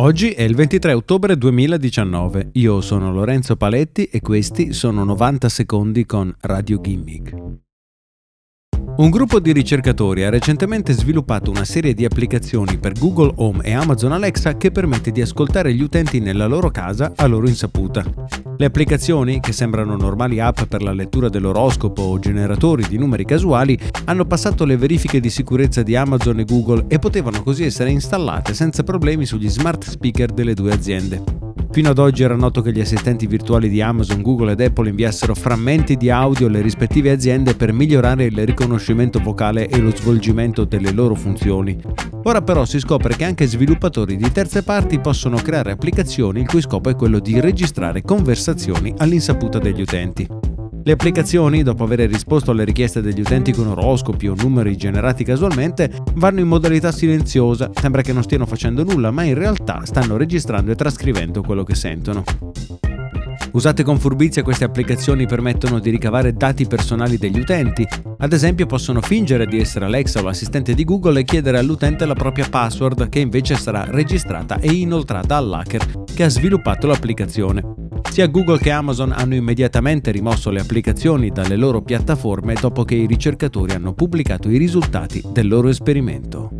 Oggi è il 23 ottobre 2019, io sono Lorenzo Paletti e questi sono 90 secondi con Radio Gimmick. Un gruppo di ricercatori ha recentemente sviluppato una serie di applicazioni per Google Home e Amazon Alexa che permette di ascoltare gli utenti nella loro casa a loro insaputa. Le applicazioni, che sembrano normali app per la lettura dell'oroscopo o generatori di numeri casuali, hanno passato le verifiche di sicurezza di Amazon e Google e potevano così essere installate senza problemi sugli smart speaker delle due aziende. Fino ad oggi era noto che gli assistenti virtuali di Amazon, Google ed Apple inviassero frammenti di audio alle rispettive aziende per migliorare il riconoscimento vocale e lo svolgimento delle loro funzioni. Ora però si scopre che anche sviluppatori di terze parti possono creare applicazioni il cui scopo è quello di registrare conversazioni all'insaputa degli utenti. Le applicazioni, dopo aver risposto alle richieste degli utenti con oroscopi o numeri generati casualmente, vanno in modalità silenziosa, sembra che non stiano facendo nulla, ma in realtà stanno registrando e trascrivendo quello che sentono. Usate con furbizia queste applicazioni permettono di ricavare dati personali degli utenti. Ad esempio possono fingere di essere Alexa o l'assistente di Google e chiedere all'utente la propria password che invece sarà registrata e inoltrata all'hacker che ha sviluppato l'applicazione. Sia Google che Amazon hanno immediatamente rimosso le applicazioni dalle loro piattaforme dopo che i ricercatori hanno pubblicato i risultati del loro esperimento.